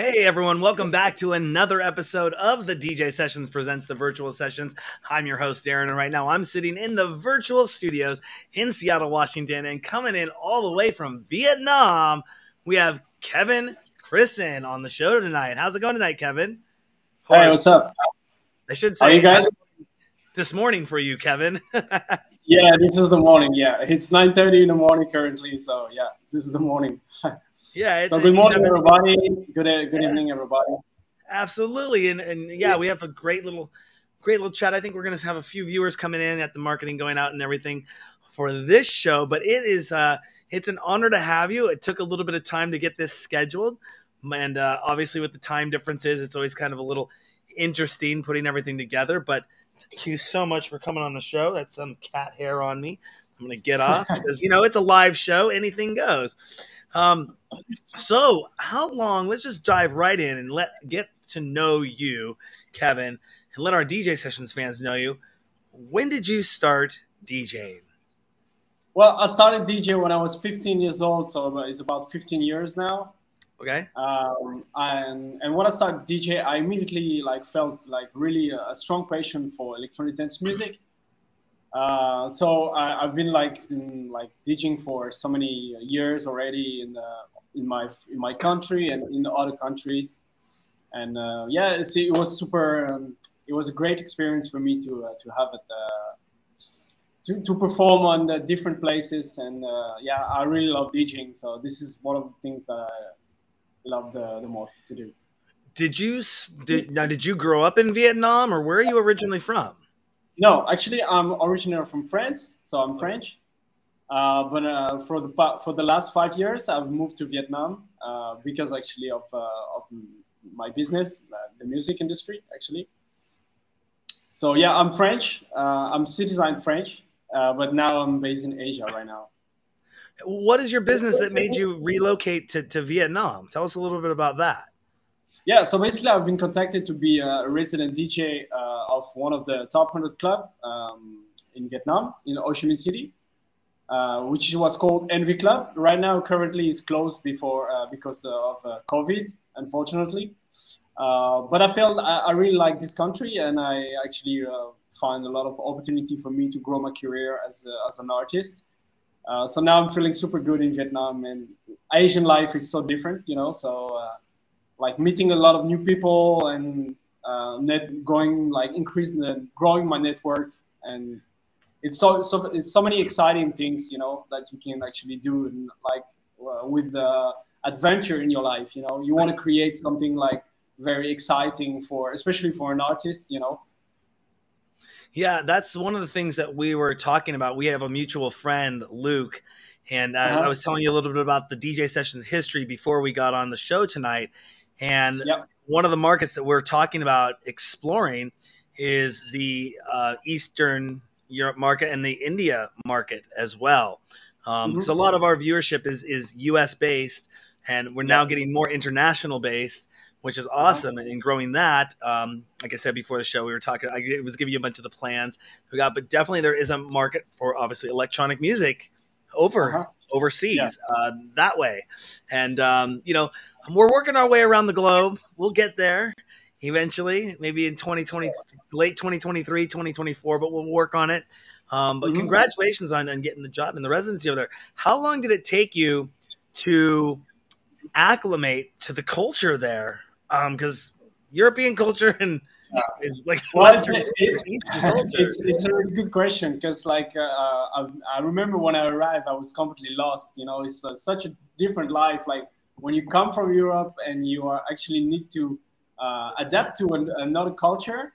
Hey everyone, welcome back to another episode of the DJ Sessions Presents the Virtual Sessions. I'm your host, Darren, and right now I'm sitting in the virtual studios in Seattle, Washington, and coming in all the way from Vietnam, we have Kevin Krissen on the show tonight. How's it going tonight, Kevin? Hey, what's up? I should say, How you guys? This morning for you, Kevin. yeah, this is the morning. Yeah, it's 9:30 in the morning currently, so yeah, this is the morning. yeah. so good morning, everybody. Good good yeah. evening, everybody. Absolutely, and and yeah, we have a great little great little chat. I think we're going to have a few viewers coming in at the marketing going out and everything for this show. But it is uh, it's an honor to have you. It took a little bit of time to get this scheduled, and uh, obviously with the time differences, it's always kind of a little interesting putting everything together. But Thank you so much for coming on the show. That's some cat hair on me. I'm going to get off because, you know, it's a live show. Anything goes. Um, so, how long? Let's just dive right in and let get to know you, Kevin, and let our DJ Sessions fans know you. When did you start DJing? Well, I started DJ when I was 15 years old, so it's about 15 years now. Okay. Um, and and when I started DJ, I immediately like felt like really a, strong passion for electronic dance music. Uh, so I, have been like in, like DJing for so many years already in uh, in my in my country and in other countries, and uh, yeah, it was super. Um, it was a great experience for me to uh, to have it. Uh, to, to perform on the different places and uh, yeah i really love djing so this is one of the things that I, love the, the most to do. Did you did, now? Did you grow up in Vietnam, or where are you originally from? No, actually, I'm originally from France, so I'm French. Uh, but uh, for the for the last five years, I've moved to Vietnam uh, because actually of uh, of my business, uh, the music industry, actually. So yeah, I'm French. Uh, I'm citizen French, but now I'm based in Asia right now. What is your business that made you relocate to, to Vietnam? Tell us a little bit about that. Yeah, so basically, I've been contacted to be a resident DJ uh, of one of the top 100 club um, in Vietnam, in Ho Chi Minh City, uh, which was called Envy Club. Right now, currently, is closed before uh, because of uh, COVID, unfortunately. Uh, but I felt I, I, really like this country, and I actually uh, find a lot of opportunity for me to grow my career as, as an artist. So now I'm feeling super good in Vietnam, and Asian life is so different, you know. So like meeting a lot of new people and uh, net going like increasing the growing my network, and it's so so it's so many exciting things, you know, that you can actually do, and like uh, with the adventure in your life, you know, you want to create something like very exciting for, especially for an artist, you know yeah, that's one of the things that we were talking about. We have a mutual friend, Luke, and uh, uh-huh. I was telling you a little bit about the DJ sessions history before we got on the show tonight. And yep. one of the markets that we're talking about exploring is the uh, Eastern Europe market and the India market as well. Because um, mm-hmm. a lot of our viewership is is U.S. based, and we're now getting more international based which is uh-huh. awesome. And in growing that, um, like I said before the show, we were talking. I was giving you a bunch of the plans we got, but definitely there is a market for obviously electronic music over uh-huh. overseas yeah. uh, that way. And um, you know, we're working our way around the globe. We'll get there eventually, maybe in 2020, late 2023, 2024, but we'll work on it. Um, but mm-hmm. congratulations on, on getting the job and the residency over there. How long did it take you to acclimate to the culture there? because um, European culture and is like well, Western. It, it, it's, it's a really good question because like uh, I, I, remember when I arrived, I was completely lost. You know, it's uh, such a different life. Like when you come from Europe and you are actually need to uh, adapt to an, another culture.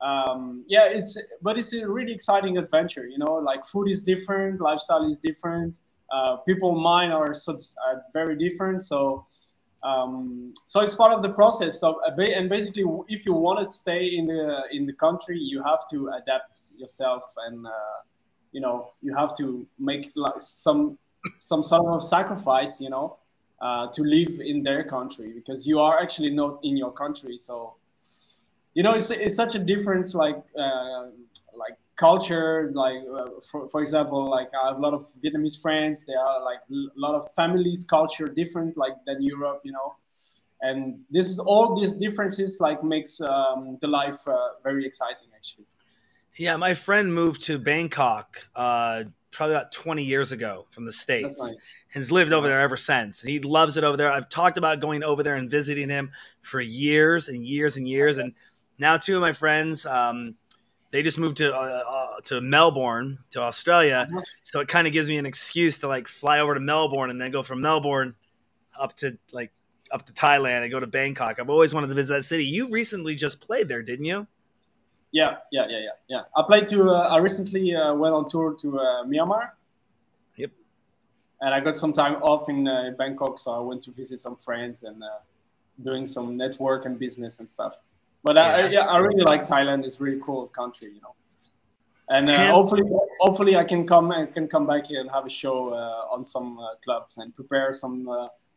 Um, yeah, it's but it's a really exciting adventure. You know, like food is different, lifestyle is different. Uh, people mind are so are very different. So um, so it's part of the process. So and basically, if you want to stay in the in the country, you have to adapt yourself, and uh, you know you have to make like some some sort of sacrifice, you know, uh, to live in their country because you are actually not in your country. So you know, it's it's such a difference, like. Uh, culture like uh, for, for example like i have a lot of vietnamese friends they are like a lot of families culture different like than europe you know and this is all these differences like makes um, the life uh, very exciting actually yeah my friend moved to bangkok uh, probably about 20 years ago from the states nice. Has lived over there ever since he loves it over there i've talked about going over there and visiting him for years and years and years and now two of my friends um, they just moved to uh, uh, to Melbourne to Australia, uh-huh. so it kind of gives me an excuse to like fly over to Melbourne and then go from Melbourne up to like up to Thailand and go to Bangkok. I've always wanted to visit that city. You recently just played there, didn't you? Yeah, yeah, yeah, yeah, yeah. I played to. Uh, I recently uh, went on tour to uh, Myanmar. And I got some time off in uh, Bangkok, so I went to visit some friends and uh, doing some network and business and stuff. But yeah. I, yeah, I really like Thailand. It's really cool country, you know. And uh, hopefully, hopefully, I can come. I can come back here and have a show on some clubs and prepare some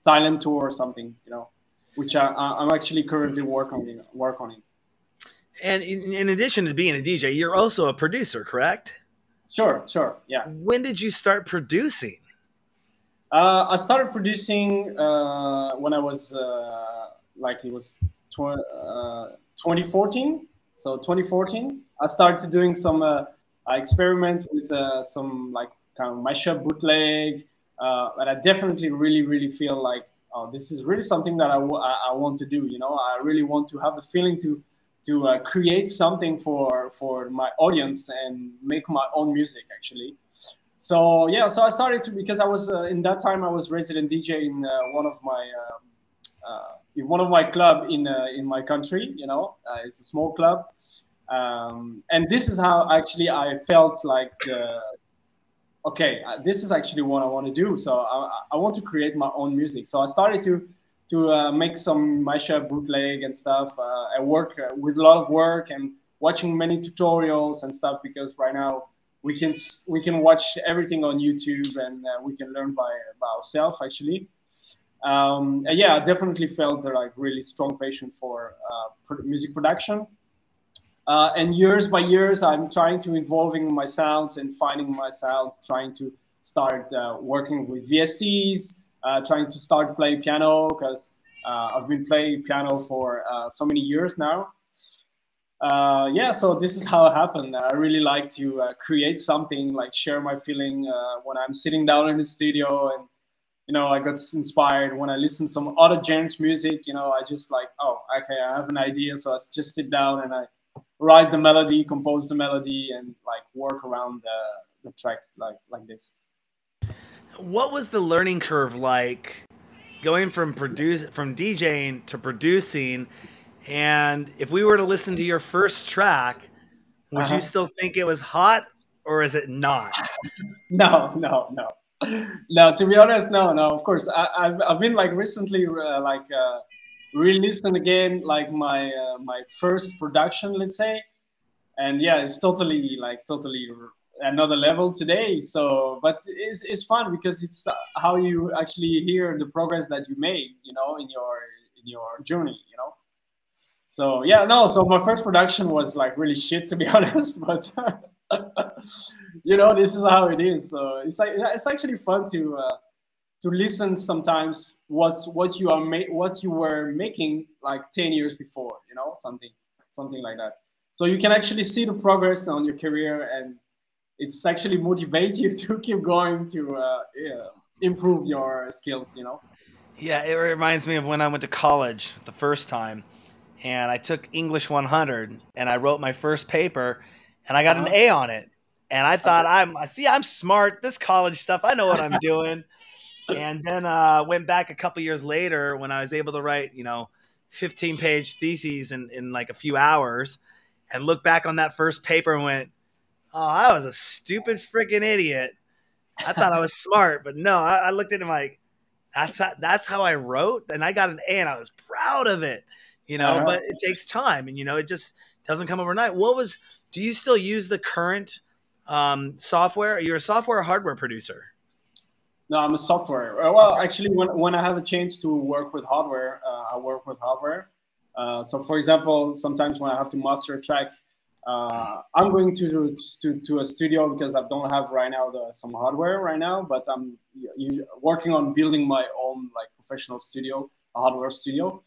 Thailand tour or something, you know, which I, I'm actually currently working work on it. And in, in, addition to being a DJ, you're also a producer, correct? Sure, sure, yeah. When did you start producing? Uh, I started producing uh, when I was uh, like it was tw- 2014. So 2014, I started doing some uh, experiment with uh, some like kind of mashup bootleg uh, but I definitely really, really feel like oh, this is really something that I, I want to do. You know, I really want to have the feeling to to uh, create something for for my audience and make my own music actually. So yeah, so I started to because I was uh, in that time I was resident DJ in uh, one of my um, uh, in one of my club in uh, in my country. You know, it's a small club. Um, and this is how actually I felt like okay, uh, this is actually what I want to do. So I, I want to create my own music. So I started to to uh, make some mashup bootleg and stuff. Uh, I work uh, with a lot of work and watching many tutorials and stuff because right now we can we can watch everything on YouTube and uh, we can learn by, by ourselves actually. Um, yeah, I definitely felt like really strong passion for uh, music production uh, and years by years, I'm trying to involving my sounds and finding my sounds, trying to start uh, working with VSTs, uh, trying to start playing piano because uh, I've been playing piano for so many years now. Uh, yeah, so this is how it happened. I really like to create something, like share my feeling when I'm sitting down in the studio and you know, I got inspired when I listen to some other genres music. You know, I just like, oh, okay, I have an idea, so I just sit down and I write the melody, compose the melody, and like work around the, the track like like this. What was the learning curve like going from produce from DJing to producing? And if we were to listen to your first track, would uh-huh. you still think it was hot or is it not? no, no, no. No, to be honest, no, no. Of course, I, have I've been like recently, uh, like uh, re-listen again like my uh, my first production let's say and yeah it's totally like totally another level today so but it's, it's fun because it's how you actually hear the progress that you made you know in your in your journey you know so yeah no so my first production was like really shit to be honest but you know this is how it is. So it's like it's actually fun to uh, to listen sometimes what's what you are ma- what you were making like 10 years before you know something something like that. So you can actually see the progress on your career and it's actually motivate you to keep going to uh, yeah, improve your skills you know? Yeah it reminds me of when i went to college the first time and i took english 100 and i wrote my first paper and i got an a on it and i thought i'm see i'm smart this college stuff i know what i'm doing and then uh, went back a couple years later when I was able to write, you know, 15 page theses in, in like a few hours and look back on that first paper and went, oh, I was a stupid freaking idiot. I thought I was smart, but no, I, I looked at him like, that's how, that's how I wrote. And I got an A and I was proud of it, you know, uh-huh. but it takes time and, you know, it just doesn't come overnight. What was, do you still use the current um, software? You're a software or hardware producer? No, I'm a software. Uh, well, actually, when, when I have a chance to work with hardware, uh, I work with hardware. Uh, so, for example, sometimes when I have to master a track, uh, I'm going to, to to a studio because I don't have right now the, some hardware right now, but I'm working on building my own like professional studio a hardware studio.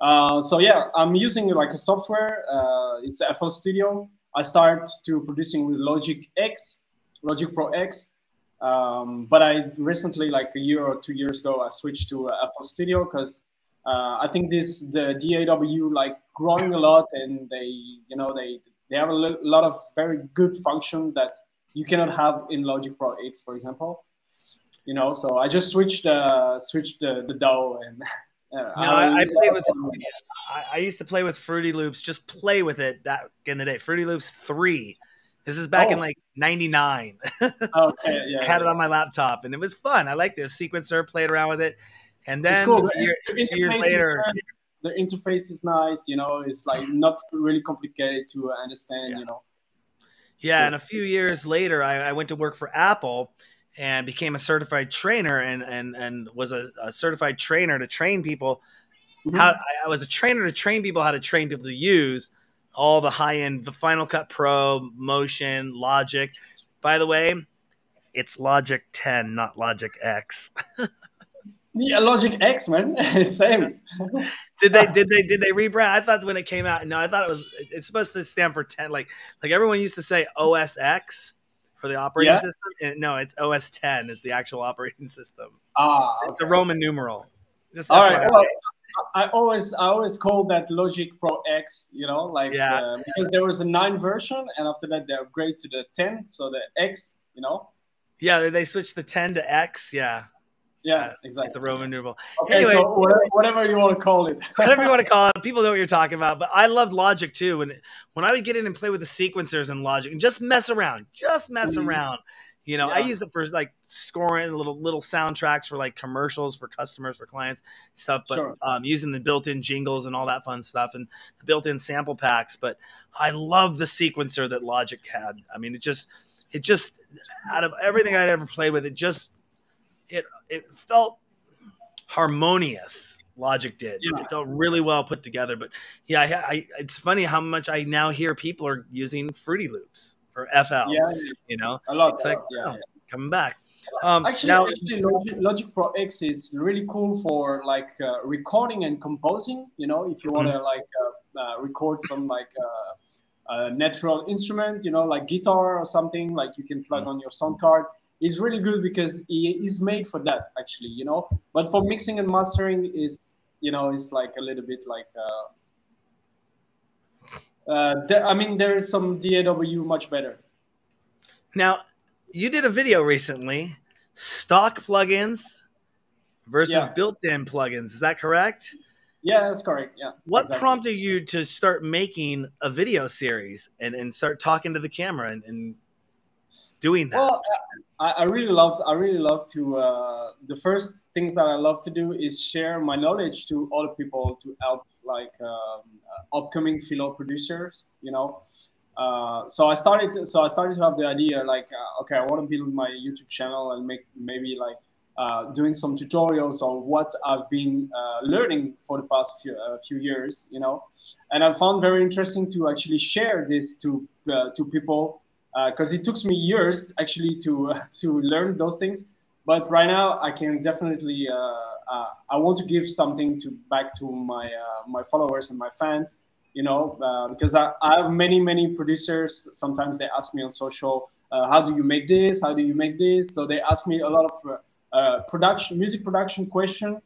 Uh, so yeah, I'm using like a software. Uh, it's FL Studio. I start to producing with Logic X, Logic Pro X. Um, but I recently, like a year or two years ago, I switched to uh, FL Studio because uh, I think this the DAW like growing a lot, and they you know they they have a lot of very good function that you cannot have in Logic Pro X, for example. You know, so I just switched uh, switched the, the DAW and. No, I, I played with. I, I, used to play with Fruity Loops. Just play with it that in the day. Fruity Loops three. This is back oh. in like '99. okay, yeah, I had yeah. it on my laptop, and it was fun. I liked this sequencer. Played around with it, and then cool. year, years later, the interface is nice. You know, it's like not really complicated to understand. Yeah. You know. Yeah, and a few years later, I, I, went to work for Apple and became a certified trainer, and and and was a, a certified trainer to train people. Mm-hmm. How I was a trainer to train people how to train people to use all the high end, the Final Cut Pro, Motion, Logic. By the way, it's Logic 10, not Logic X. Yeah, Logic X, man, same. did they did they did they rebrand? I thought when it came out, no, I thought it was it's supposed to stand for ten. Like like everyone used to say OS X for the operating yeah. system. And no, it's OS ten is the actual operating system. Ah, okay. it's a Roman numeral. Just all right. Well, I always I always call that Logic Pro X. You know, like yeah. Uh, because there was a nine version, and after that they upgrade to the ten, so the X. You know. Yeah, they switched the ten to X. Yeah. Yeah, exactly. It's a Roman numeral. Okay, Anyways, so whatever, whatever, you want to call it. whatever you want to call it. People know what you're talking about. But I loved Logic too. When when I would get in and play with the sequencers in Logic and just mess around, just mess mm-hmm. around. You know, yeah. I use it for like scoring little little soundtracks for like commercials for customers for clients stuff, but sure. um, using the built-in jingles and all that fun stuff and the built-in sample packs. But I love the sequencer that Logic had. I mean, it just it just out of everything I'd ever played with, it just it it felt harmonious. Logic did. Yeah. It felt really well put together. But yeah, I, I, it's funny how much I now hear people are using Fruity Loops for FL. Yeah, you know, a lot. It's like yeah, oh, coming back. Um, actually, now, actually Logic, Logic, Pro X is really cool for like uh, recording and composing. You know, if you want to mm-hmm. like uh, uh, record some like uh, natural instrument, you know, like guitar or something, like you can plug mm-hmm. on your sound card is really good because he is made for that actually you know but for mixing and mastering is you know it's like a little bit like uh, uh there, i mean there is some daw much better now you did a video recently stock plugins versus yeah. built-in plugins is that correct yeah that's correct yeah what exactly. prompted you to start making a video series and, and start talking to the camera and, and doing that. Well, I, I really love I really love to uh, the first things that I love to do is share my knowledge to other people to help like um, uh, upcoming philo producers you know? Uh, so I started to, so I started to have the idea like uh, okay I want to build my YouTube channel and make maybe like uh, doing some tutorials on what I've been uh, learning for the past few, uh, few years, you know, and I found very interesting to actually share this to uh, to people because uh, it took me years actually to uh, to learn those things. But right now, I can definitely uh, uh I want to give something to back to my uh, my followers and my fans. You know, uh, because I, I, have many many producers. Sometimes they ask me on social, "How do you make this? How do you make this?" So they ask me a lot of production music production question,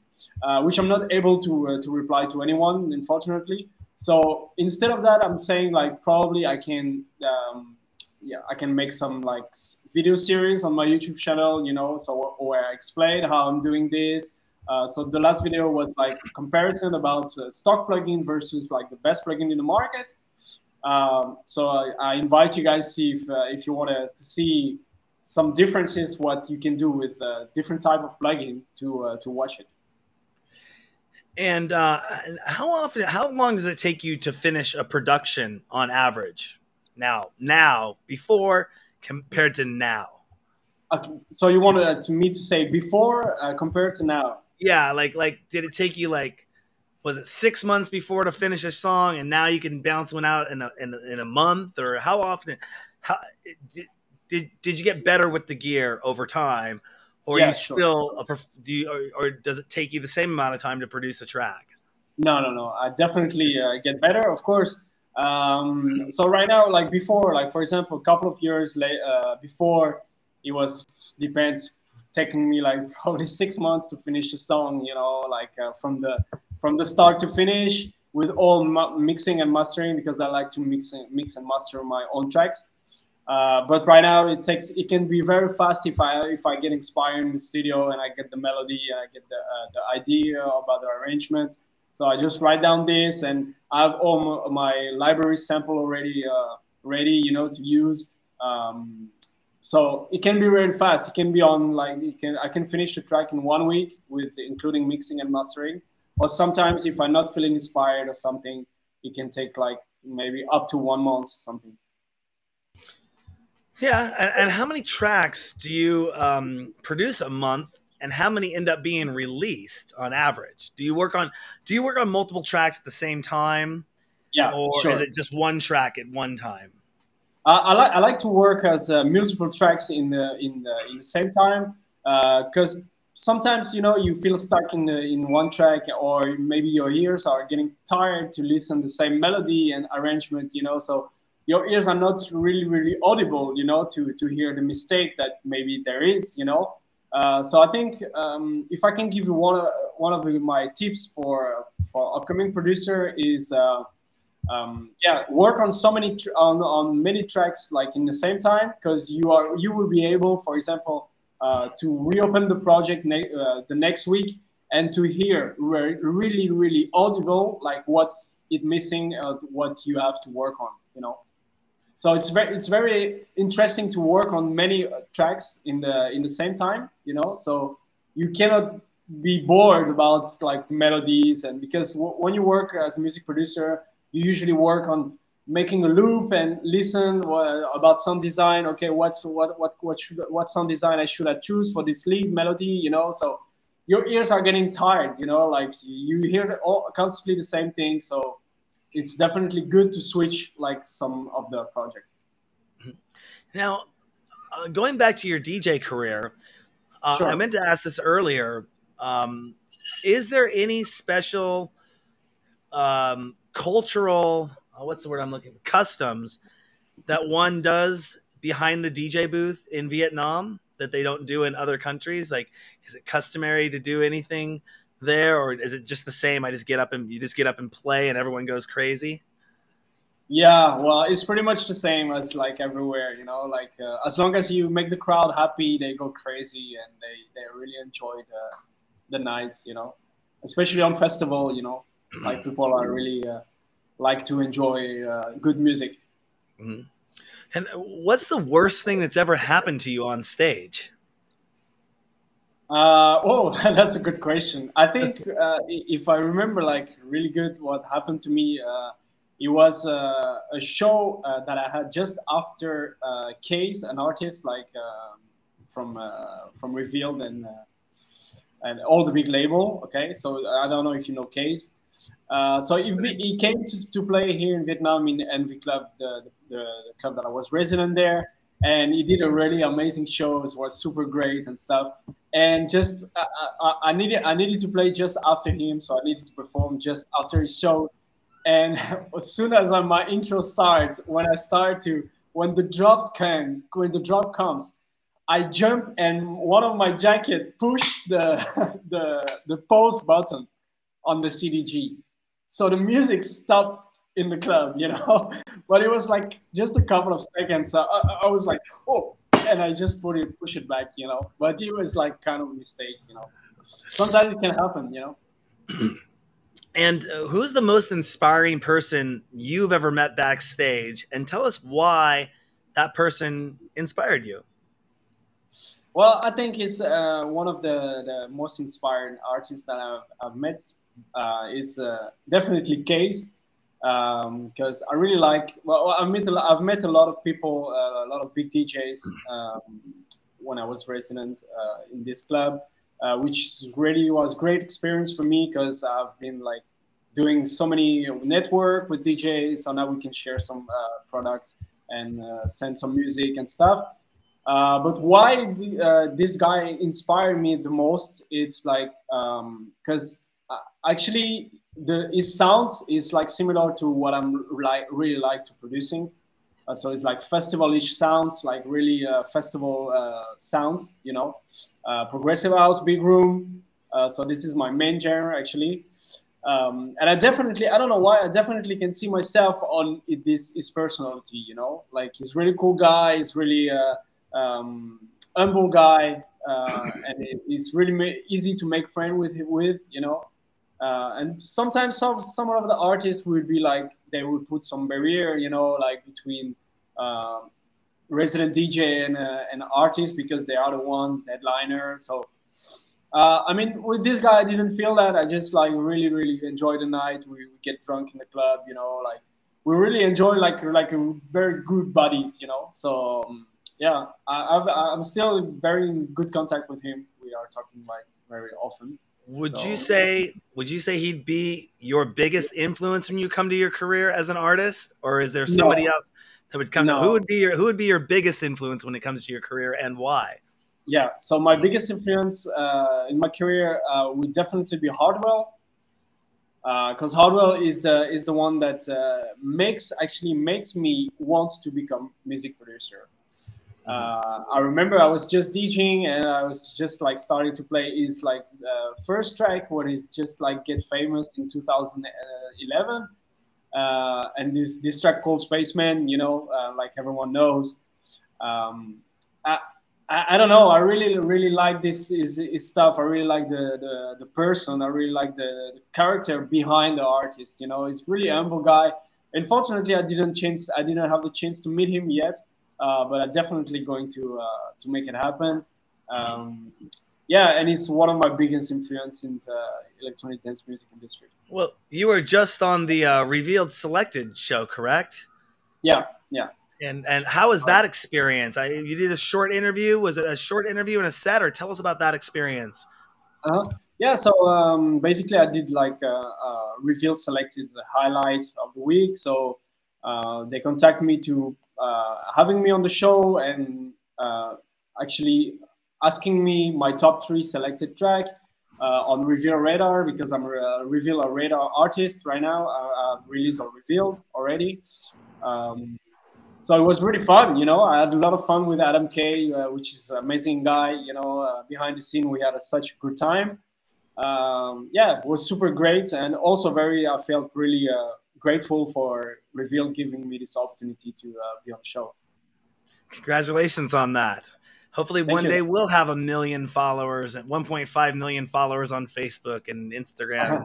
which I'm not able to to reply to anyone, unfortunately. So instead of that, I'm saying like probably I can. Um, yeah, I can make some like video series on my YouTube channel, you know, so where I explain how I'm doing this. Uh, so the last video was like comparison about uh, stock plugin versus like the best plugin in the market. Um, so I, I, invite you guys see if uh, if you want to see some differences, what you can do with a uh, different type of plugin to uh, to watch it. And uh, how often, how long does it take you to finish a production on average? Now now before compared to now okay. so you wanted uh, to me to say before uh, compared to now yeah like like did it take you like was it six months before to finish a song and now you can bounce one out in a, in a, in a month or how often how did, did, did you get better with the gear over time or yeah, you sure. still a, do you, or, or, does it take you the same amount of time to produce a track? No, no, no. I definitely uh, get better, of course. Um, so right now, like before, like for example, a couple of years late, uh, before, it was depends taking me like probably six months to finish a song. You know, like uh, from the from the start to finish with all mixing and mastering because I like to mix and, mix and master my own tracks. Uh, but right now it takes it can be very fast if I if I get inspired in the studio and I get the melody and I get the, uh, the idea about the arrangement. So I just write down this and I have all my library sample already uh, ready, you know, to use. Um, so it can be very fast. It can be on like it can I can finish the track in one week with including mixing and mastering. Or sometimes if I'm not feeling inspired or something, it can take like maybe up to one month something. Yeah, and, and how many tracks do you um, produce a month, and how many end up being released on average? Do you work on Do you work on multiple tracks at the same time? Yeah, or sure. is it just one track at one time? Uh, I like I like to work as uh, multiple tracks in the in the in the same time because uh, sometimes you know you feel stuck in the, in one track or maybe your ears are getting tired to listen the same melody and arrangement you know so your ears are not really really audible you know to to hear the mistake that maybe there is you know uh, so I think um, if I can give you one one of the, my tips for for upcoming producer is uh, um, yeah work on so many tr- on, on many tracks like in the same time because you are you will be able for example uh, to reopen the project ne- uh, the next week and to hear re- really really audible like what's it missing uh, what you have to work on you know so it's very it's very interesting to work on many uh, tracks in the in the same time you know? So you cannot be bored about like the melodies and because w- when you work as a music producer you usually work on making a loop and listen uh, about sound design. Okay what's what what what should what sound design i should i choose for this lead melody you know? So your ears are getting tired you know? Like you hear all, constantly the same thing. So it's definitely good to switch like some of the project. Now, uh, going back to your DJ career, uh, sure. I meant to ask this earlier. Um, is there any special um, cultural, uh, what's the word I'm looking for, customs that one does behind the DJ booth in Vietnam that they don't do in other countries? Like, is it customary to do anything there, or is it just the same? I just get up and you just get up and play, and everyone goes crazy. Yeah, well, it's pretty much the same as like everywhere, you know. Like uh, as long as you make the crowd happy, they go crazy and they they really enjoy the the night, you know. Especially on festival, you know, like people are really uh, like to enjoy uh, good music. Mm-hmm. And what's the worst thing that's ever happened to you on stage? Uh, oh, that's a good question. I think uh, if I remember like really good what happened to me, uh, it was uh, a show uh, that I had just after uh, Kaaze, an artist like um, from from Revealed and and all the big label. Okay, so I don't know if you know Kaaze. so if we, he came to, to play here in Vietnam in Envy Club, the, the, the club that I was resident there, and he did a really amazing show. It was super great and stuff and just I, I, I, needed I needed to play just after him, so I needed to perform just after his show. And as soon as my intro starts, when I start to when the drops come, when the drop comes, I jump and one of my jacket push the the the pause button on the CDJ. so the music stopped in the club, you know. but it was like just a couple of seconds. So I, I was like, oh and I just put it, push it back, you know. But it was like kind of a mistake, you know. Sometimes it can happen, you know. and uh, who's the most inspiring person you've ever met backstage? And tell us why that person inspired you. Well, I think it's uh, one of the, the most inspiring artists that I've, I've met. Uh, is uh, definitely Kaaze because um, I really like. Well, I've met a, I've met a lot of people, uh, a lot of big DJs um, when I was resident uh, in this club, uh, which really was great experience for me because I've been like doing so many network with DJs, so now we can share some uh, products and uh, send some music and stuff. Uh, but why the, uh, this guy inspired me the most? It's like because um, uh, actually the his sounds is like similar to what I'm like really like to producing. Uh, so it's like festival-ish sounds, like really uh, festival uh, sounds, you know, uh, progressive house, big room. Uh, so this is my main genre actually, um, and I definitely, I don't know why, I definitely can see myself on it, this his personality, you know, like he's really cool guy, he's really uh, um, humble guy, and it's really easy to make friend with with, you know. Uh, and sometimes some some of the artists will be like they will put some barrier, you know, like between uh, resident DJ and uh, an artist because they are the one deadliner. So uh, I mean, with this guy, I didn't feel that. I just like really really enjoy the night. We, we get drunk in the club, you know, like we really enjoy like like very good buddies, you know. So um, yeah, I, I'm still very in good contact with him. We are talking like very often. Would so, you say would you say he'd be your biggest influence when you come to your career as an artist, or is there somebody no. else that would come? No. To, who would be your who would be your biggest influence when it comes to your career, and why? Yeah, so my biggest influence uh, in my career uh, would definitely be Hardwell, because uh, Hardwell is the is the one that uh, makes actually makes me want to become music producer uh, I remember I was just DJing and I was just like starting to play is like the first track what is just like get famous in 2011 uh, and this this track called Spaceman you know uh, like everyone knows. Um, I, I, I, don't know. I really really like this is, is stuff. I really like the, the, the person. I really like the, the character behind the artist you know. He's really humble guy. Unfortunately I didn't chance I didn't have the chance to meet him yet uh, but I'm definitely going to uh, to make it happen. Um, yeah, and it's one of my biggest influence in the electronic dance music industry. Well, you were just on the uh, Revealed Selected show, correct? Yeah, yeah. And and how was that experience? I, you did a short interview. Was it a short interview and a set, or tell us about that experience? Uh-huh. Yeah, so um, basically, I did like a, a Revealed Selected the highlight of the week. So uh, they contact me to uh, having me on the show and uh, actually asking me my top three selected track uh, on Reveal Radar because I'm a Reveal Radar artist right now. I, released a Reveal already. Um, so it was really fun, you know. I had a lot of fun with Adam K, uh, which is an amazing guy. You know, uh, behind the scene, we had a, such a good time. Um, yeah, it was super great, and also very. I felt really uh, grateful for Reveal giving me this opportunity to uh, be on the show. Congratulations on that. Hopefully, Thank one you. day we'll have a million followers and 1.5 million followers on Facebook and Instagram. Uh-huh.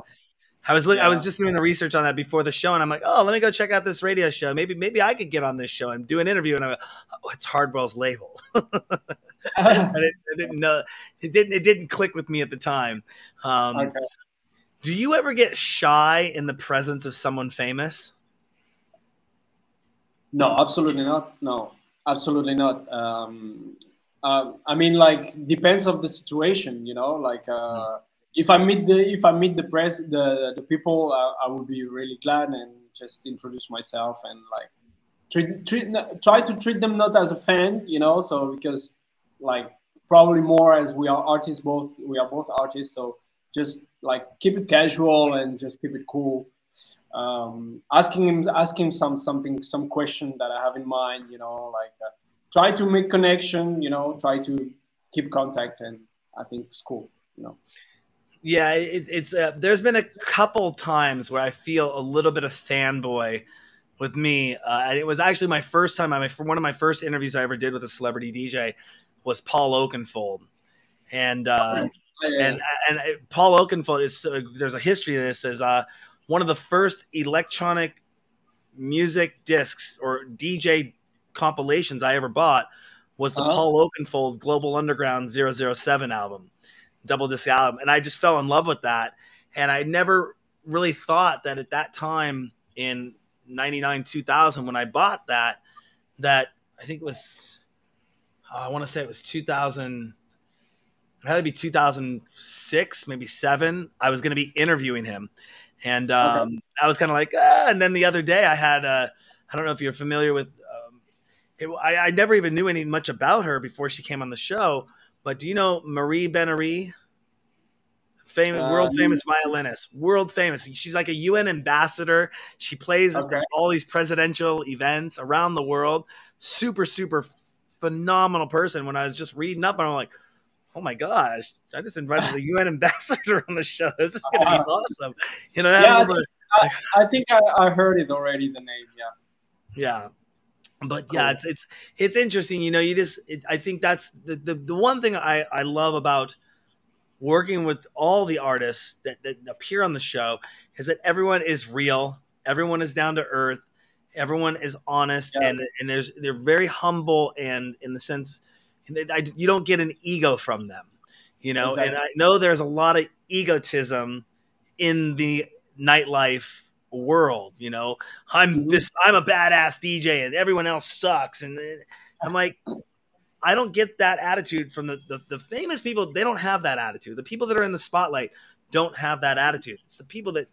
I was yeah. I was just doing the research on that before the show, and I'm like, oh, let me go check out this radio show. Maybe maybe I could get on this show and do an interview. And I'm like, oh, it's Hardwell's label. I, didn't, I, didn't, know it didn't it didn't click with me at the time. Um, okay. Do you ever get shy in the presence of someone famous? No, absolutely not. No, absolutely not. Um, uh, I mean, like depends of the situation, you know. Like uh, if I meet the if I meet the press, the the people, uh, I would be really glad and just introduce myself and like treat, treat try to treat them not as a fan, you know. So because like probably more as we are artists, both we are both artists, so just like keep it casual and just keep it cool. Um, asking him, ask him some something, some question that I have in mind. You know, like uh, try to make connection. You know, try to keep contact, and I think it's cool. You know. Yeah, it, it's uh, there's been a couple times where I feel a little bit of fanboy with me. Uh, it was actually my first time. I for one of my first interviews I ever did with a celebrity DJ was Paul Oakenfold, and uh, and and Paul Oakenfold is uh, there's a history of this as uh, one of the first electronic music discs or DJ compilations I ever bought was the uh-huh. Paul Oakenfold Global Underground 007 album, double disc album, and I just fell in love with that. And I never really thought that at that time in 99 2000 when I bought that that I think it was uh, I want to say it was 2000 it had to be 2006, maybe seven. I was going to be interviewing him, and um, okay. I was kind of like, ah. and then the other day I had, uh, I don't know if you're familiar with, um, it, I, I never even knew any much about her before she came on the show. But do you know Miri Ben-Ari? Famous, uh, world famous violinist, world famous. She's like a UN ambassador. She plays okay. all these presidential events around the world. Super, super phenomenal person. When I was just reading up, and I'm like, oh my gosh, I just invited the UN ambassador on the show. This is going to be uh-huh. awesome. You know, yeah, I think, I, I, think I, I, heard it already. The name, yeah, yeah. But cool. yeah, it's it's it's interesting. You know, you just it, I think that's the, the the one thing I I love about working with all the artists that, that appear on the show is that everyone is real, everyone is down to earth, everyone is honest, yeah. and and there's they're very humble and in the sense I, you don't get an ego from them, you know. Exactly. And I know there's a lot of egotism in the nightlife world. You know, I'm mm-hmm. this, I'm a badass DJ, and everyone else sucks, and I'm like. I don't get that attitude from the, the, the famous people. They don't have that attitude. The people that are in the spotlight don't have that attitude. It's the people that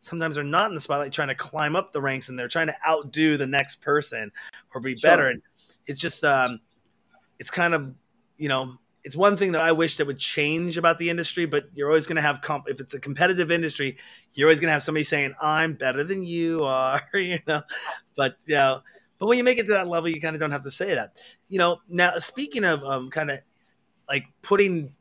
sometimes are not in the spotlight trying to climb up the ranks and they're trying to outdo the next person or be better. And it's just um, it's kind of you know it's one thing that I wish that would change about the industry, but you're always going to have comp. If it's a competitive industry, you're always going to have somebody saying, "I'm better than you are," you know. But you know, but when you make it to that level, you kind of don't have to say that. You know. Now, speaking of um, kind of like putting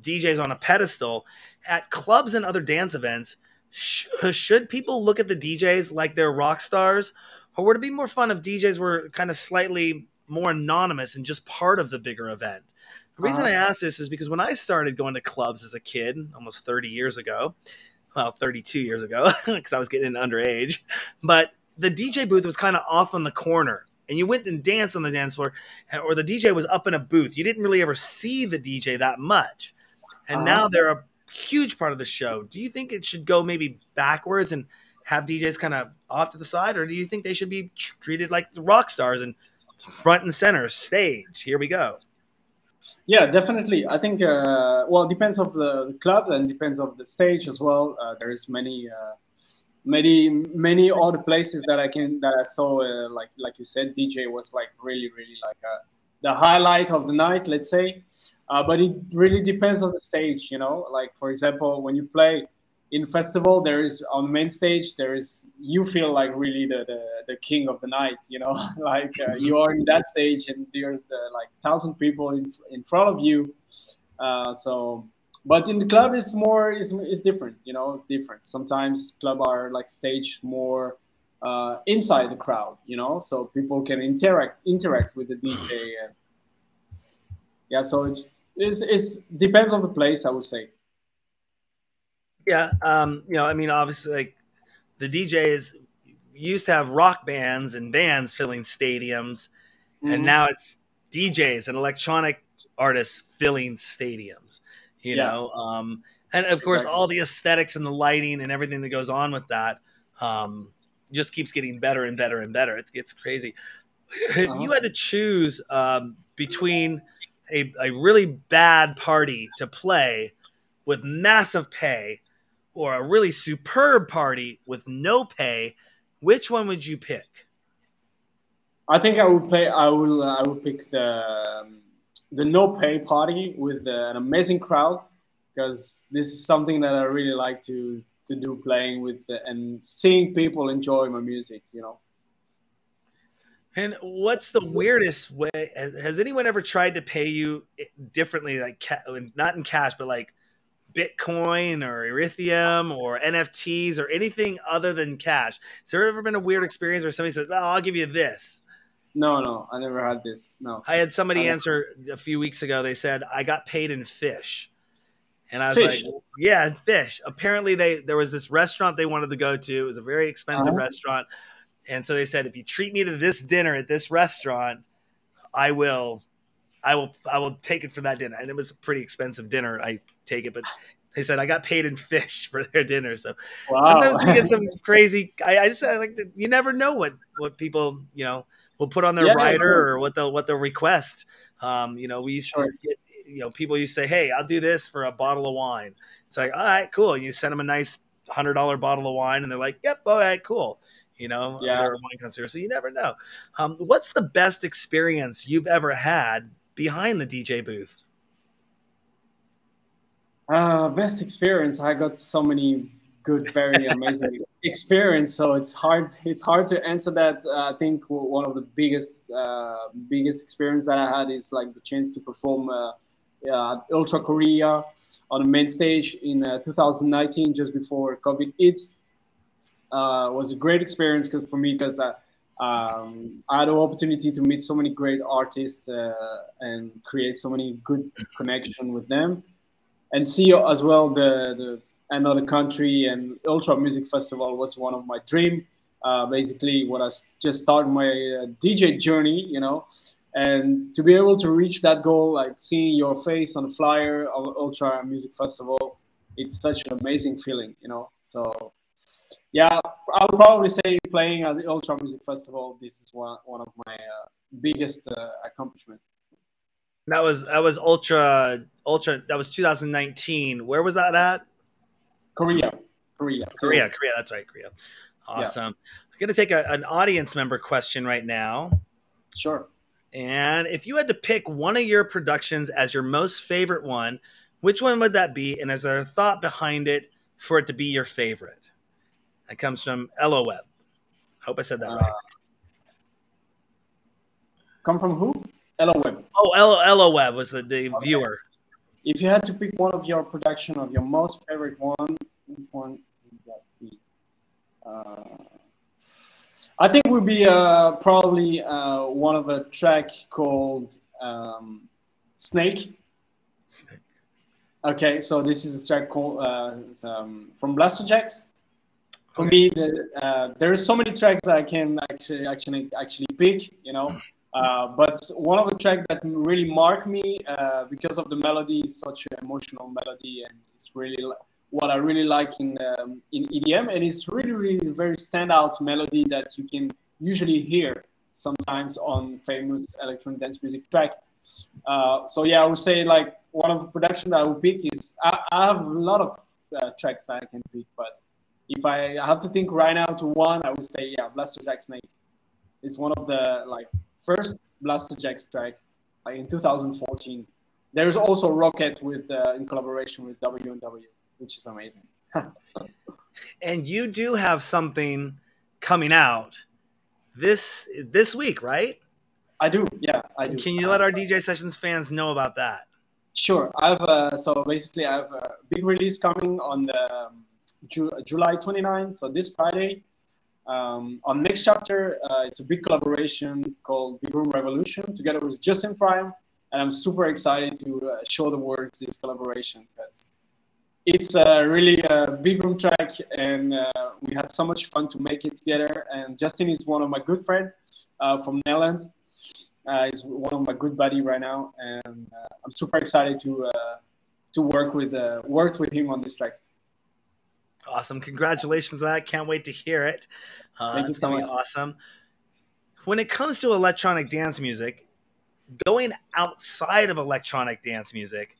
DJs on a pedestal at clubs and other dance events, sh- should people look at the DJs like they're rock stars, or would it be more fun if DJs were kind of slightly more anonymous and just part of the bigger event. The reason uh, I ask this is because when I started going to clubs as a kid, almost 30 years ago, well, 32 years ago, because I was getting underage, but the DJ booth was kind of off on the corner and you went and danced on the dance floor, or the DJ was up in a booth. You didn't really ever see the DJ that much. And uh, now they're a huge part of the show. Do you think it should go maybe backwards and have DJs kind of off to the side, or do you think they should be treated like the rock stars and front and center stage. Here we go. Yeah, definitely. I think uh, well, depends of the club and depends of the stage as well. Uh, there is many, uh, many, many other places that I can that I saw. Uh, like like you said, DJ was like really, really like uh, the highlight of the night. Let's say, uh, but it really depends on the stage. You know, like for example, when you play in festival there is on main stage there is you feel like really the the, the king of the night you know? Like uh, you are in that stage and there's the like thousand people in, in front of you. Uh, so but in the club it's more is is different you know it's different. Sometimes club are like stage more uh, inside the crowd you know? So people can interact interact with the dj and yeah so it's it's, it's depends on the place i would say yeah, um, you know, I mean, obviously, like the DJs used to have rock bands and bands filling stadiums, mm-hmm. and now it's DJs and electronic artists filling stadiums. You yeah. know, um, and of course, exactly. all the aesthetics and the lighting and everything that goes on with that um, just keeps getting better and better and better. It gets crazy. If uh-huh. you had to choose um, between a, a really bad party to play with massive pay or a really superb party with no pay, which one would you pick? I think I would play. I will. I would pick the um, the no pay party with uh, an amazing crowd because this is something that I really like to to do, playing with uh, and seeing people enjoy my music. You know. And what's the weirdest way? Has, has anyone ever tried to pay you differently, like ca- not in cash, but like Bitcoin or Ethereum or NFTs or anything other than cash. Has there ever been a weird experience where somebody says, "Oh, I'll give you this"? No, no, I never had this. No, I had somebody answer a few weeks ago. They said, "I got paid in fish," and I was fish. like, "Yeah, fish." Apparently, they there was this restaurant they wanted to go to. It was a very expensive uh-huh. restaurant, and so they said, "If you treat me to this dinner at this restaurant, I will." I will I will take it for that dinner. And it was a pretty expensive dinner. I take it, but they said I got paid in fish for their dinner. So wow. sometimes we get some crazy. I, I just I like to, you never know what what people you know will put on their yeah, rider or what they'll what they'll request. Um, you know, we used sure. to get you know people used to say, "Hey, I'll do this for a bottle of wine." It's like, all right, cool. You send them a nice hundred dollar bottle of wine, and they're like, "Yep, all right, cool." You know, Yeah. they're a wine connoisseur, so you never know. Um, what's the best experience you've ever had behind the DJ booth? Uh, best experience. I got so many good, very amazing experience. So it's hard. It's hard to answer that. Uh, I think one of the biggest, uh, biggest experience that I had is like the chance to perform uh, uh, at Ultra Korea on the main stage in uh, 2019, just before COVID hit. Uh, was a great experience 'cause- for me because I, um, I had the opportunity to meet so many great artists uh, and create so many good connection with them. And see as well the, the another country and ultra music festival was one of my dream. Uh, basically I just started my uh, dj journey you know? And to be able to reach that goal like seeing your face on the flyer of ultra music festival it's such an amazing feeling you know? So yeah i would probably say playing at the ultra music festival this is one, one of my uh, biggest uh, accomplishment That was that was ultra ultra. That was 2019. Where was that at? korea korea So- Korea, Korea. That's right, Korea. Awesome. I'm going to take a, an audience member question right now. sure And if you had to pick one of your productions as your most favorite one, which one would that be? And is there a thought behind it for it to be your favorite? That comes from Elo Web. Hope I said that Uh, right. come from who hello Oh, Elo, was the, the viewer. if you had to pick one of your production of your most favorite one, which one would that be? Uh, I think would be uh, probably uh, one of a track called um, Snake. Okay, so this is a track called uh, um, from Blasterjaxx. For me, the, uh, there are so many tracks that I can actually actually actually pick. You know, uh, but one of the tracks that really marked me uh, because of the melody is such an emotional melody, and it's really what I really like in um, in EDM, and it's really really very standout melody that you can usually hear sometimes on famous electronic dance music track. Uh, so yeah, I would say like one of the production that I would pick is I, I have a lot of uh, tracks that I can pick, but if I have to think right now to one, I would say yeah, Blasterjaxx Snake is one of the like first Blasterjaxx's track like in 2014. There's also Rocket with uh, in collaboration with W and W, which is amazing. And you do have something coming out this this week, right? I do, yeah, I do. Can you let our DJ Sessions fans know about that? Sure. I have uh, so basically I have a big release coming on the um, Ju- July 29th, so this Friday. Um, on next chapter, uh, it's a big collaboration called Big Room Revolution together with Justin Prime, and I'm super excited to uh, show the world this collaboration because it's a really uh, big room track, and uh, we had so much fun to make it together. And Justin is one of my good friends uh, from Netherlands. He's one of my good buddy right now, and I'm super excited to to work with worked with him on this track. Awesome. Congratulations on that. Can't wait to hear it. Uh, Thank you it's so going to be much. awesome. When it comes to electronic dance music, going outside of electronic dance music,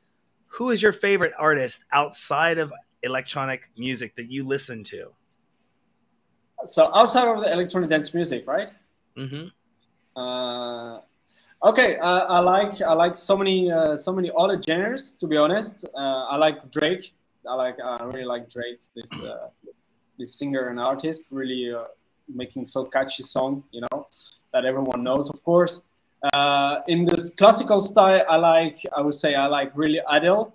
who is your favorite artist outside of electronic music that you listen to? So outside of the electronic dance music, right? hmm Uh, okay, uh, I like I like so many uh, so many other genres. To be honest, uh, I like Drake. I like I really like Drake. This uh, this singer and artist really uh, making so catchy song. You know that everyone knows, of course. Uh, in this classical style, I like I would say I like really Adele.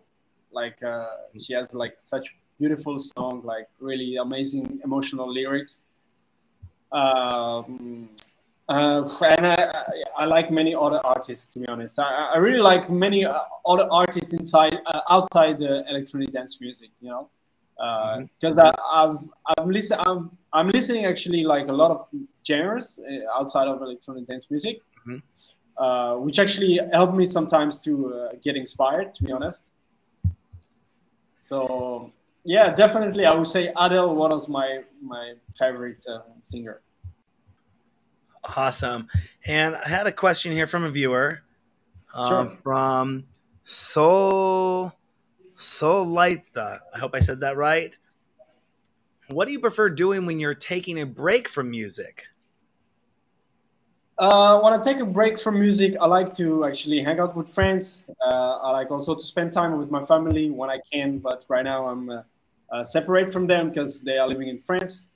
Like uh, she has like such beautiful song, like really amazing emotional lyrics. Um, uh, and I, I- like many other artists to be honest. I, I really like many uh, other artists inside uh, outside the electronic dance music. You know, because I I've I'm listen I'm I'm listening actually like a lot of genres uh, outside of electronic dance music, Mhm. uh, which actually help me sometimes to uh, get inspired. To be honest, so yeah, definitely I would say Adele one of my my favorite uh, singer. Awesome. And I had a question here from a viewer um, Sure. from Sol Solaitha. I hope I said that right. what do you prefer doing when you're taking a break from music? Uh, when I take a break from music, I like to actually hang out with friends. Uh, I like also to spend time with my family when I can, but right now I'm uh, uh separate from them because they are living in France.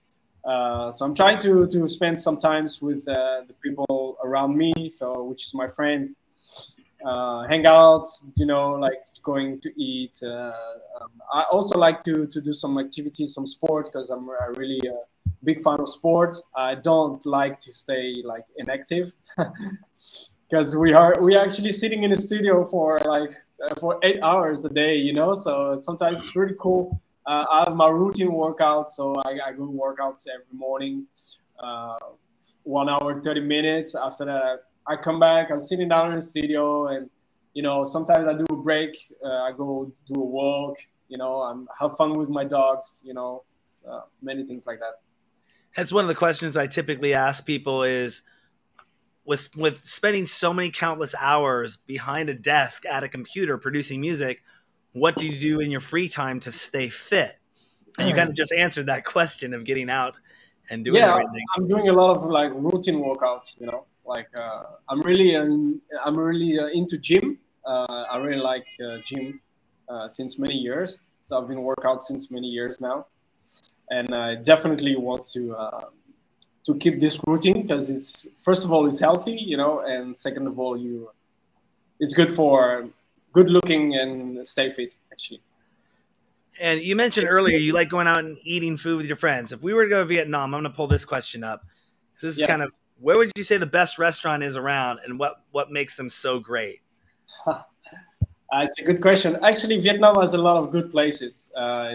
Uh, so I'm trying to to spend some times with uh, the people around me, so which is my friend, hang out, you know, like going to eat. Um, I also like to to do some activities, some sport, because I'm a really a big fan of sport. I don't like to stay like inactive because we are we are actually sitting in a studio for like uh, for eight hours a day, you know. So sometimes it's really cool. Uh, I have my routine workout, so I, I go workouts every morning, uh, one hour thirty minutes. After that, I come back. I'm sitting down in the studio, and you know sometimes I do a break. Uh, I go do a walk. You know, I'm have fun with my dogs. You know, many things like that that's one of the questions I typically ask people is with with spending so many countless hours behind a desk at a computer producing music, what do you do in your free time to stay fit? And you kind of just answered that question of getting out and doing yeah, everything. I'm doing a lot of like routine workouts, you know. Like uh, I'm really uh, I'm really uh, into gym. Uh, I really like uh, gym uh, since many years. So I've been workout since many years now and I definitely want to uh, to keep this routine because it's first of all it's healthy, you know, and second of all you it's good for good looking and stay fit actually. And you mentioned earlier you like going out and eating food with your friends. If we were to go to Vietnam, I'm going to pull this question up. This is yeah. kind of where would you say the best restaurant is around, and what what makes them so great? Uh, it's a good question. Actually, Vietnam has a lot of good places. Uh,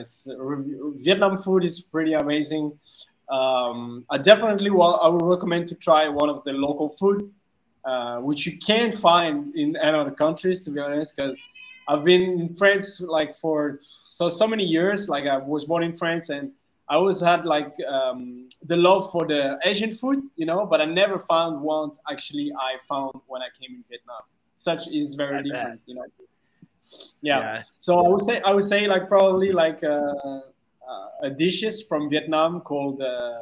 Vietnam food is pretty amazing. Um, I definitely well, I would recommend to try one of the local food, uh, which you can't find in other countries, to be honest. Because I've been in France like for so so many years. Like I was born in France, and I always had like um, the love for the Asian food, you know. But I never found one actually I found when I came in Vietnam. Such is very I different, bet. you know yeah. yeah. So I would say I would say like probably like uh, uh, a dishes from Vietnam called uh,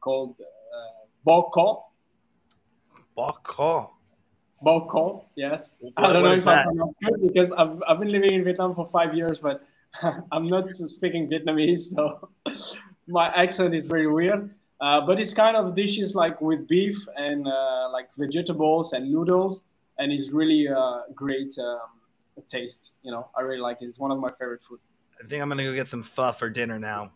called uh, bo kho. Bo kho. Bo kho. Yes. What, I don't know if I pronounced good because I've I've been living in Vietnam for five years, but I'm not speaking Vietnamese, so my accent is very weird. Uh, but it's kind of dishes like with beef and uh, like vegetables and noodles, and it's really uh, great. Um, taste. You know, I really like it. It's one of my favorite food. I think I'm gonna go get some pho for dinner now.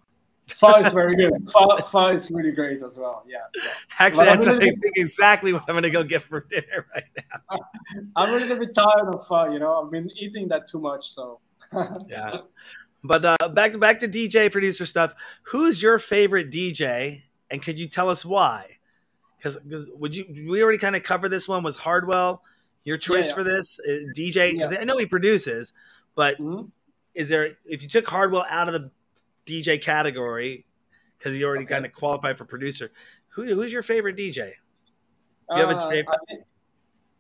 Pho is very good. Pho is really great as well. Yeah. yeah. Actually, that's I think exactly what I'm gonna go get for dinner right now. I'm a little bit tired of pho. You know, I've been eating that too much. So. yeah. But uh, back to back to DJ producer stuff. Who's your favorite DJ, and could you tell us why? Because would you? We already kind of covered this one. Was Hardwell your choice yeah, yeah. for this uh, DJ? Because. I know he produces, but mm-hmm. is there if you took Hardwell out of the DJ category because he already okay. kind of qualified for producer, who, who's your favorite DJ? You have a uh, favorite? I think,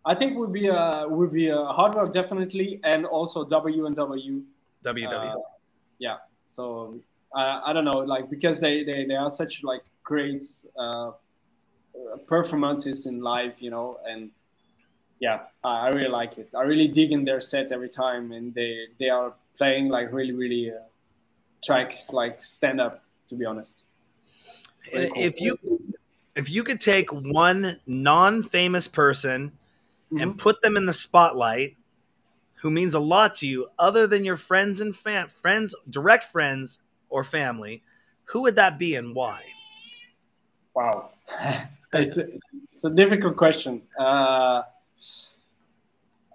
I think would be a would be a Hardwell definitely, and also W and W. WW. Uh, yeah. So I don't know, like because they they, they are such like great uh, performances in live, you know, and yeah, I really like it. I really dig in their set every time, and they they are playing like really really uh, track like stand up. To be honest, if you if you could take one non-famous person mm-hmm. and put them in the spotlight, who means a lot to you, other than your friends and fam- friends, direct friends or family, who would that be and why? Wow, it's a, it's a difficult question. Uh,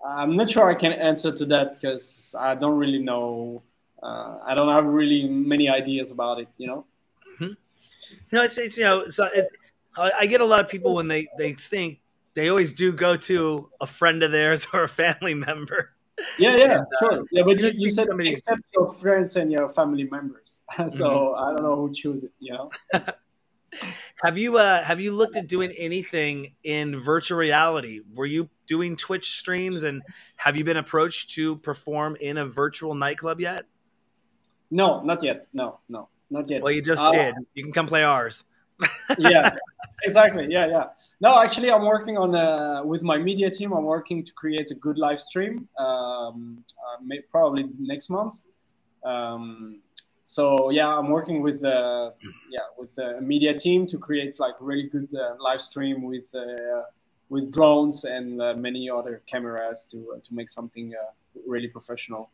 I'm not sure I can answer to that because I don't really know. Uh, I don't have really many ideas about it. You know. Mm-hmm. No, it's, it's you know, so it, I get a lot of people when they they think they always do go to a friend of theirs or a family member. Yeah, yeah, and, uh, sure. Yeah, but you, you said somebody... except your friends and your family members. so mm-hmm. I don't know who choose it. You know. have you uh have you looked at doing anything in virtual reality? Were you doing Twitch streams and have you been approached to perform in a virtual nightclub yet? No, not yet. No, no. not yet. Well, you just uh, did. You can come play ours. yeah, exactly. Yeah, yeah. No, actually, I'm working on uh, with my media team. I'm working to create a good live stream. Um, uh, may, probably next month. Um, so yeah, I'm working with uh, yeah with the media team to create like really good uh, live stream with uh, with drones and uh, many other cameras to uh, to make something uh, really professional.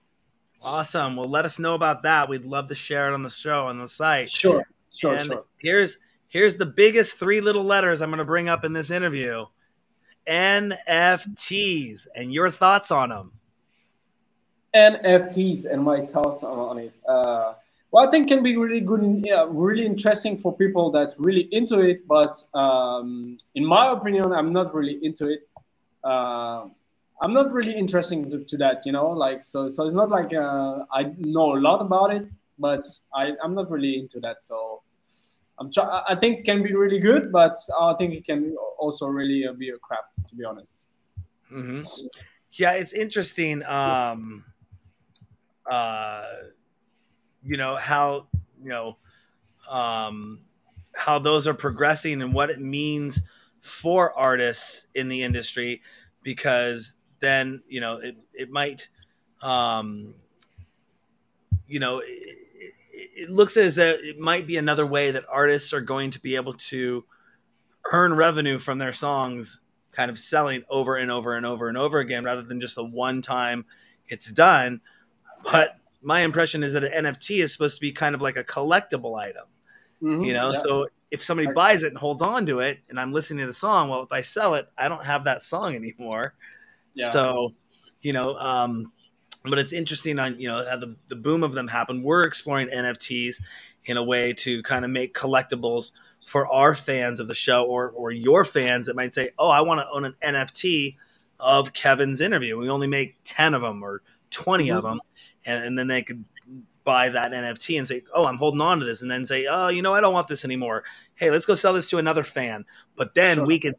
Awesome. Well, let us know about that. We'd love to share it on the show on the site. Sure. Sure. And sure. Here's here's the biggest three little letters I'm going to bring up in this interview. NFTs and your thoughts on them. NFTs and my thoughts on it. Uh, well, I think can be really good, and yeah, really interesting for people that really into it. But um, in my opinion, I'm not really into it. Uh, I'm not really interested to, to, that, you know. Like so, so it's not like uh, I know a lot about it, but I, I'm not really into that. So I'm try- I think it can be really good, but I think it can also really uh, be a crap, to be honest. Mm-hmm. Yeah, it's interesting. Um, uh, you know how you know um, how those are progressing and what it means for artists in the industry because then you know it, it might um, you know it, it looks as though it might be another way that artists are going to be able to earn revenue from their songs kind of selling over and over and over and over again rather than just the one time it's done but my impression is that an NFT is supposed to be kind of like a collectible item. Mm-hmm, you know, yeah. so if somebody buys it and holds on to it and I'm listening to the song, well, if I sell it, I don't have that song anymore. Yeah. So, you know, um, but it's interesting on, you know, the, the boom of them happened. We're exploring NFTs in a way to kind of make collectibles for our fans of the show or, or your fans that might say, oh, I want to own an NFT of Kevin's interview. We only make 10 of them or 20 mm-hmm. of them and, and then they could buy that NFT and say, "Oh, I'm holding on to this," and then say, "Oh, you know, I don't want this anymore. Hey, let's go sell this to another fan." But then sure. we could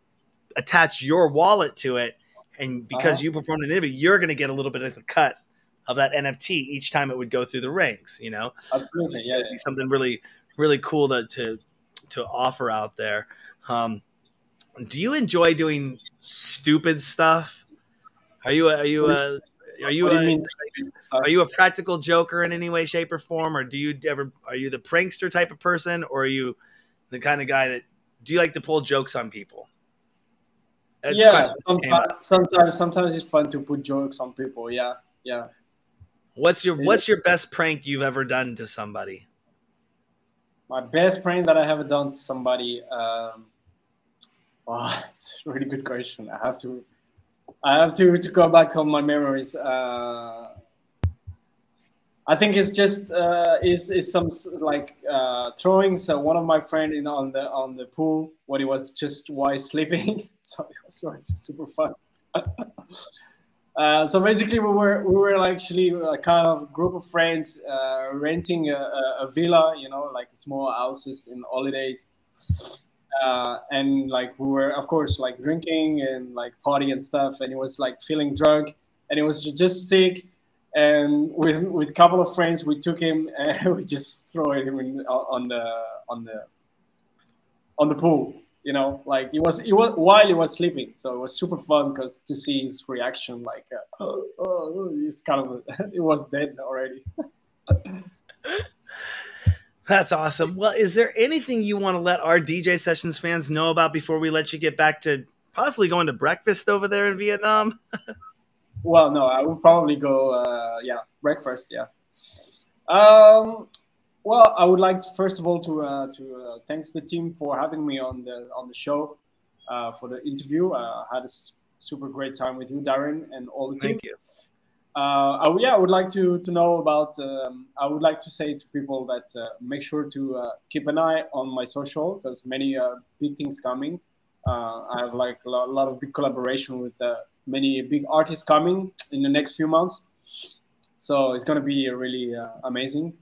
attach your wallet to it, and because uh-huh. you performed an interview, you're going to get a little bit of the cut of that NFT each time it would go through the ranks. You know, absolutely, yeah, yeah. something really, really cool to to to offer out there. Um, do you enjoy doing stupid stuff? Are you are you a are you, a, you are you a practical joker in any way, shape, or form, or do you ever are you the prankster type of person, or are you the kind of guy that do you like to pull jokes on people? That's yeah, sometimes, sometimes sometimes it's fun to put jokes on people. Yeah, yeah. What's your What's your best prank you've ever done to somebody? My best prank that I have done to somebody. Um, oh, it's a really good question. I have to I have to, to go back on my memories. Uh, I think it's just uh, is is some like uh, throwing. So one of my friend in on the on the pool when he was just while sleeping. so it was, super fun. uh, so basically, we were we were actually a kind of group of friends uh, renting a, a, villa, you know, like small houses in holidays. Uh, and like we were of course like drinking and like party and stuff. And it was like feeling drunk. And it was just sick and with with a couple of friends we took him and we just throw him in, on the on the on the pool you know like it was it was while he was sleeping so it was super fun because to see his reaction like uh, oh, oh, he's kind of it was dead already That's awesome. Well, is there anything you want to let our DJ Sessions fans know about before we let you get back to possibly going to breakfast over there in Vietnam? Well, no, I would probably go, uh, yeah, breakfast, yeah. Um, well, I would like to, first of all to uh, to uh, thanks the team for having me on the on the show uh, for the interview. Uh, I had a super great time with you, Darren, and all the team. Thank you. Uh, I, yeah, I would like to, to know about. Um, I would like to say to people that uh, make sure to uh, keep an eye on my social because many uh, big things coming. Uh, I have like a lot, a lot, of big collaboration with uh, many big artists coming in the next few months. So it's gonna be really uh, amazing.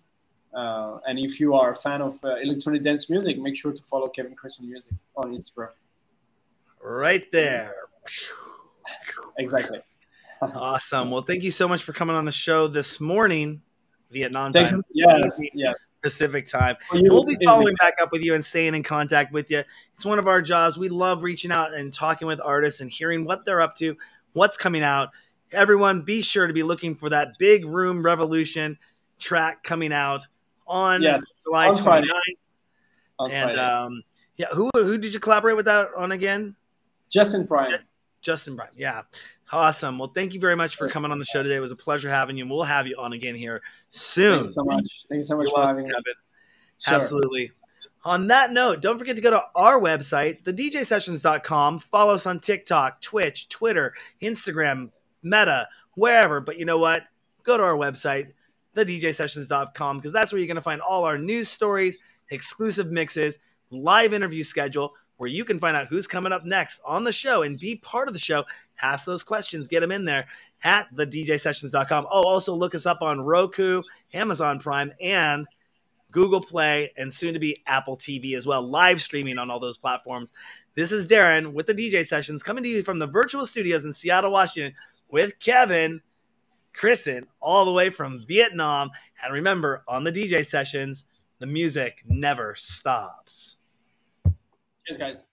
Uh, and if you are a fan of uh, electronic dance music, make sure to follow Kevin Krissen Music on Instagram. Right there. exactly awesome. Well, thank you so much for coming on the show this morning. Vietnam time. Yes, yes. Pacific time. we'll be following back up with you and staying in contact with you. It's one of our jobs. We love reaching out and talking with artists and hearing what they're up to, what's coming out. Everyone, be sure to be looking for that Big Room Revolution track coming out on yes, July on 29th. On and um, yeah, who who did you collaborate with that on again? Justin Prime. Justin Prime. Yeah. Awesome. Well, thank you very much for coming on the show today. It was a pleasure having you. And we'll have you on again here soon. Thank you so much. Thank you so much You're for welcome, having me. Sure. Absolutely. On that note, don't forget to go to our website, thedjsessions.com. Follow us on TikTok, Twitch, Twitter, Instagram, Meta, wherever. But you know what? Go to our website, thedjsessions.com, because that's where you're going to find all our news stories, exclusive mixes, live interview schedule, where you can find out who's coming up next on the show and be part of the show. Ask those questions, get them in there at thedjsessions.com. Oh, also look us up on Roku, Amazon Prime, and Google Play, and soon to be Apple TV as well, live streaming on all those platforms. This is Darren with the DJ Sessions coming to you from the virtual studios in Seattle, Washington with Kevin, Krissen, all the way from Vietnam. And remember, on the DJ Sessions, the music never stops. Cheers, guys.